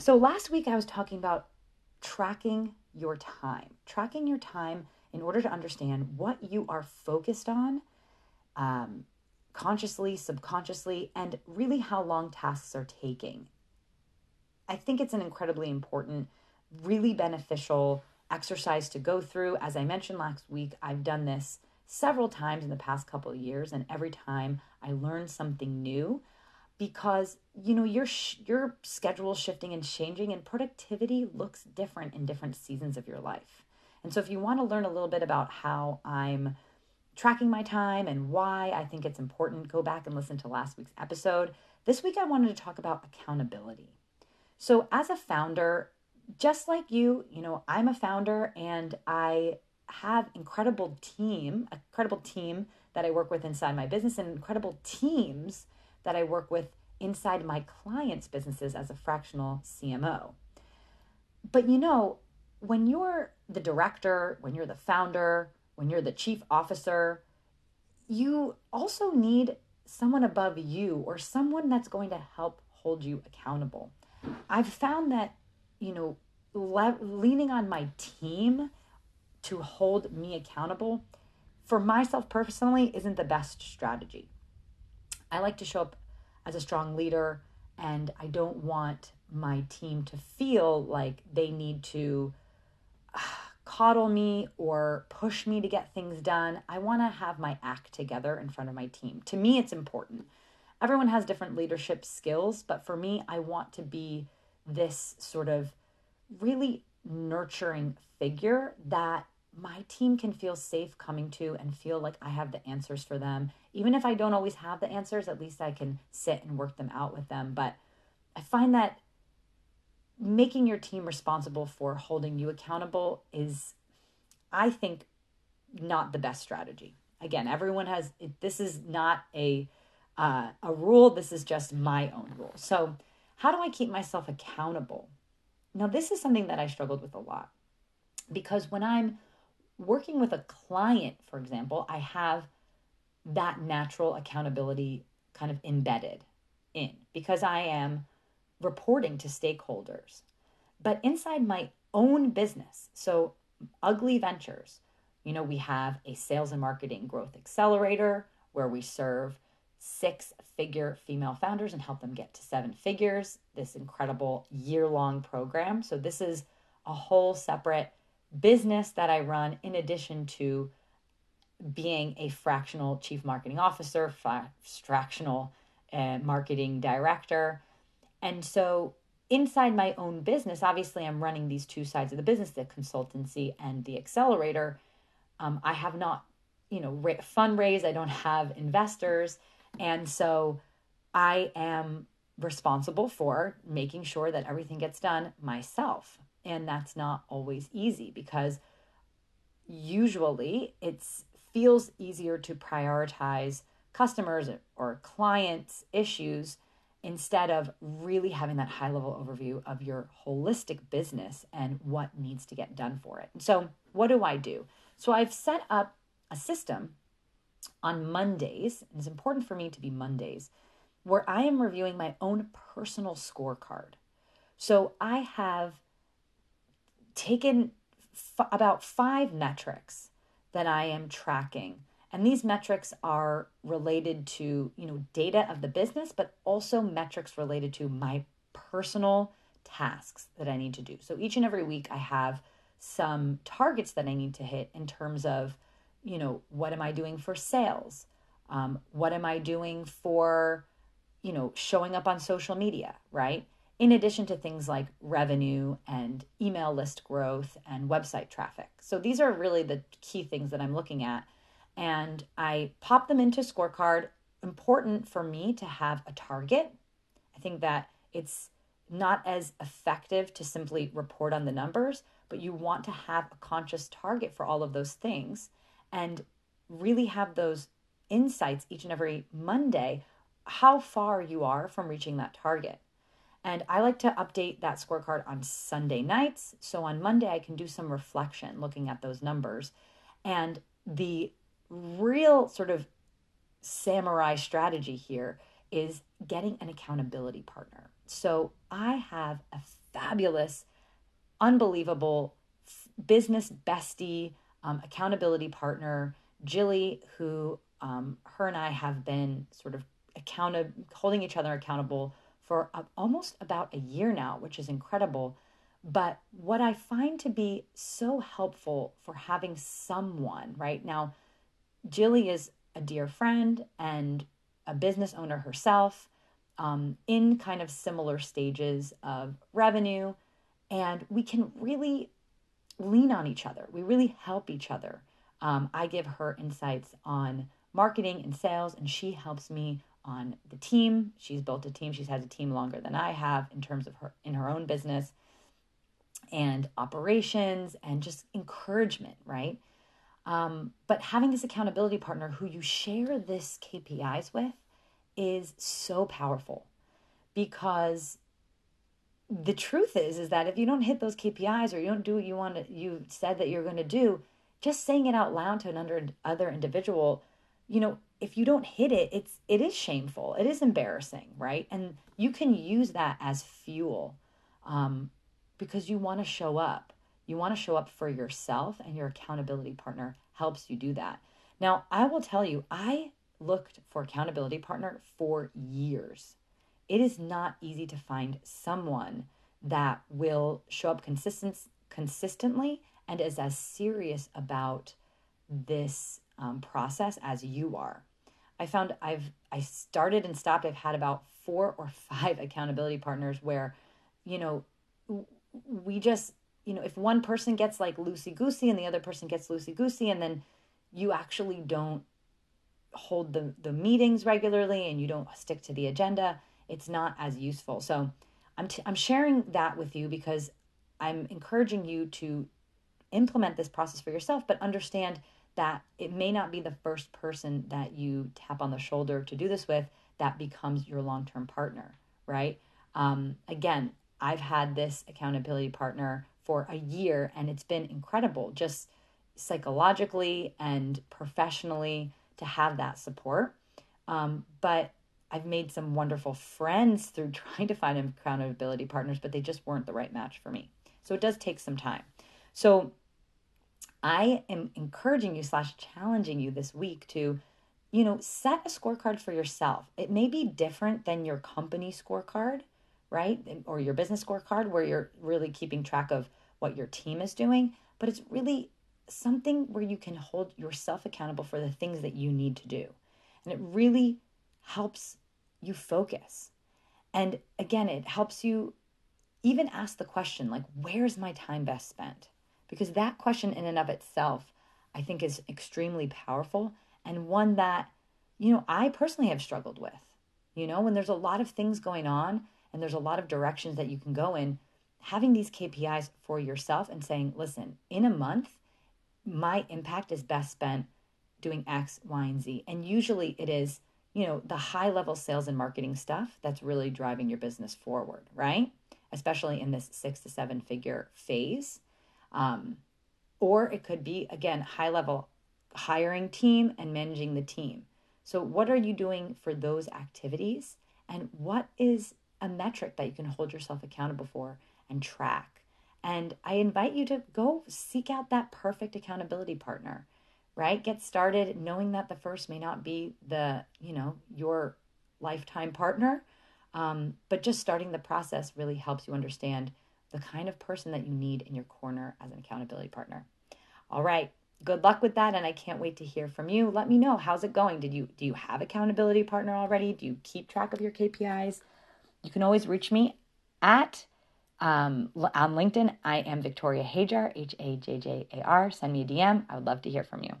So last week I was talking about tracking your time, tracking your time in order to understand what you are focused on um, consciously, subconsciously, and really how long tasks are taking. I think it's an incredibly important, really beneficial exercise to go through. As I mentioned last week, I've done this several times in the past couple of years, and every time I learn something new because you know your sh- your schedule shifting and changing and productivity looks different in different seasons of your life. And so if you want to learn a little bit about how I'm tracking my time and why I think it's important, go back and listen to last week's episode. This week I wanted to talk about accountability. So as a founder, just like you, you know, I'm a founder and I have incredible team, incredible team that I work with inside my business and incredible teams that I work with inside my clients' businesses as a fractional CMO. But you know, when you're the director, when you're the founder, when you're the chief officer, you also need someone above you or someone that's going to help hold you accountable. I've found that, you know, le- leaning on my team to hold me accountable for myself personally isn't the best strategy. I like to show up as a strong leader and I don't want my team to feel like they need to uh, coddle me or push me to get things done. I want to have my act together in front of my team. To me, it's important. Everyone has different leadership skills, but for me, I want to be this sort of really nurturing figure that my team can feel safe coming to and feel like I have the answers for them. Even if I don't always have the answers, at least I can sit and work them out with them. But I find that making your team responsible for holding you accountable is, I think, not the best strategy. Again, everyone has, this is not a, uh, a rule. This is just my own rule. So, how do I keep myself accountable? Now, this is something that I struggled with a lot because when I'm working with a client, for example, I have that natural accountability kind of embedded in because I am reporting to stakeholders. But inside my own business, so Ugliventures, you know, we have a sales and marketing growth accelerator where we serve six figure female founders and help them get to seven figures, this incredible year long program. So, this is a whole separate business that I run in addition to being a fractional chief marketing officer, fractional uh, marketing director. And so inside my own business, obviously I'm running these two sides of the business, the consultancy and the accelerator. Um, I have not, you know, ra- fundraise, I don't have investors. And so I am responsible for making sure that everything gets done myself. And that's not always easy because usually it feels easier to prioritize customers or clients' issues instead of really having that high level overview of your holistic business and what needs to get done for it. So, what do I do? So, I've set up a system on Mondays, and it's important for me to be Mondays, where I am reviewing my own personal scorecard. So, I have taken f- about five metrics that I am tracking. And these metrics are related to, you know, data of the business, but also metrics related to my personal tasks that I need to do. So each and every week I have some targets that I need to hit in terms of, you know, what am I doing for sales? Um, what am I doing for, you know, showing up on social media, right? In addition to things like revenue and email list growth and website traffic. So these are really the key things that I'm looking at. And I pop them into scorecard. Important for me to have a target. I think that it's not as effective to simply report on the numbers, but you want to have a conscious target for all of those things and really have those insights each and every Monday how far you are from reaching that target. And I like to update that scorecard on Sunday nights. So on Monday, I can do some reflection looking at those numbers. And the real sort of samurai strategy here is getting an accountability partner. So I have a fabulous, unbelievable business bestie, um, accountability partner, Jilly, who um, her and I have been sort of accountable, holding each other accountable for almost about a year now, which is incredible. But what I find to be so helpful for having someone, right now, Jilly is a dear friend and a business owner herself um, in kind of similar stages of revenue. And we can really lean on each other. We really help each other. Um, I give her insights on marketing and sales, and she helps me on the team. She's built a team. She's had a team longer than I have in terms of her in her own business and operations and just encouragement, right? Um, but having this accountability partner who you share this KPIs with is so powerful because the truth is is that if you don't hit those KPIs or you don't do what you want to, you said that you're going to do, just saying it out loud to another other individual, you know, if you don't hit it, it's it is shameful. It is embarrassing, right? And you can use that as fuel um, because you want to show up. You want to show up for yourself, and your accountability partner helps you do that. Now, I will tell you, I looked for accountability partner for years. It is not easy to find someone that will show up consistent, consistently and is as serious about this um, process as you are. I found I've I started and stopped. I've had about four or five accountability partners where, you know, we just you know if one person gets like loosey goosey and the other person gets loosey goosey and then you actually don't hold the the meetings regularly and you don't stick to the agenda, it's not as useful. So I'm t- I'm sharing that with you because I'm encouraging you to implement this process for yourself, but understand that it may not be the first person that you tap on the shoulder to do this with that becomes your long term partner, right? Um, again, I've had this accountability partner for a year and it's been incredible just psychologically and professionally to have that support. Um, but I've made some wonderful friends through trying to find accountability partners, but they just weren't the right match for me. So it does take some time. So I am encouraging you slash challenging you this week to, you know, set a scorecard for yourself. It may be different than your company scorecard, right? Or your business scorecard where you're really keeping track of what your team is doing, but it's really something where you can hold yourself accountable for the things that you need to do. And it really helps you focus. And again, it helps you even ask the question like, where's my time best spent? Because that question, in and of itself, I think is extremely powerful and one that, you know, I personally have struggled with. You know, when there's a lot of things going on and there's a lot of directions that you can go in, having these KPIs for yourself and saying, listen, in a month, my impact is best spent doing X, Y, and Z. And usually it is, you know, the high level sales and marketing stuff that's really driving your business forward, right? Especially in this six to seven figure phase. Um, or it could be, again, high level hiring team and managing the team. So, what are you doing for those activities? And what is a metric that you can hold yourself accountable for and track? And I invite you to go seek out that perfect accountability partner, right? Get started knowing that the first may not be the, you know, your lifetime partner. Um, but just starting the process really helps you understand the kind of person that you need in your corner as an accountability partner. All right. Good luck with that and I can't wait to hear from you. Let me know how's it going? Did you do you have accountability partner already? Do you keep track of your KPIs? You can always reach me at um, on LinkedIn. I am Victoria Hajjar, H A J J A R. Send me a DM. I would love to hear from you.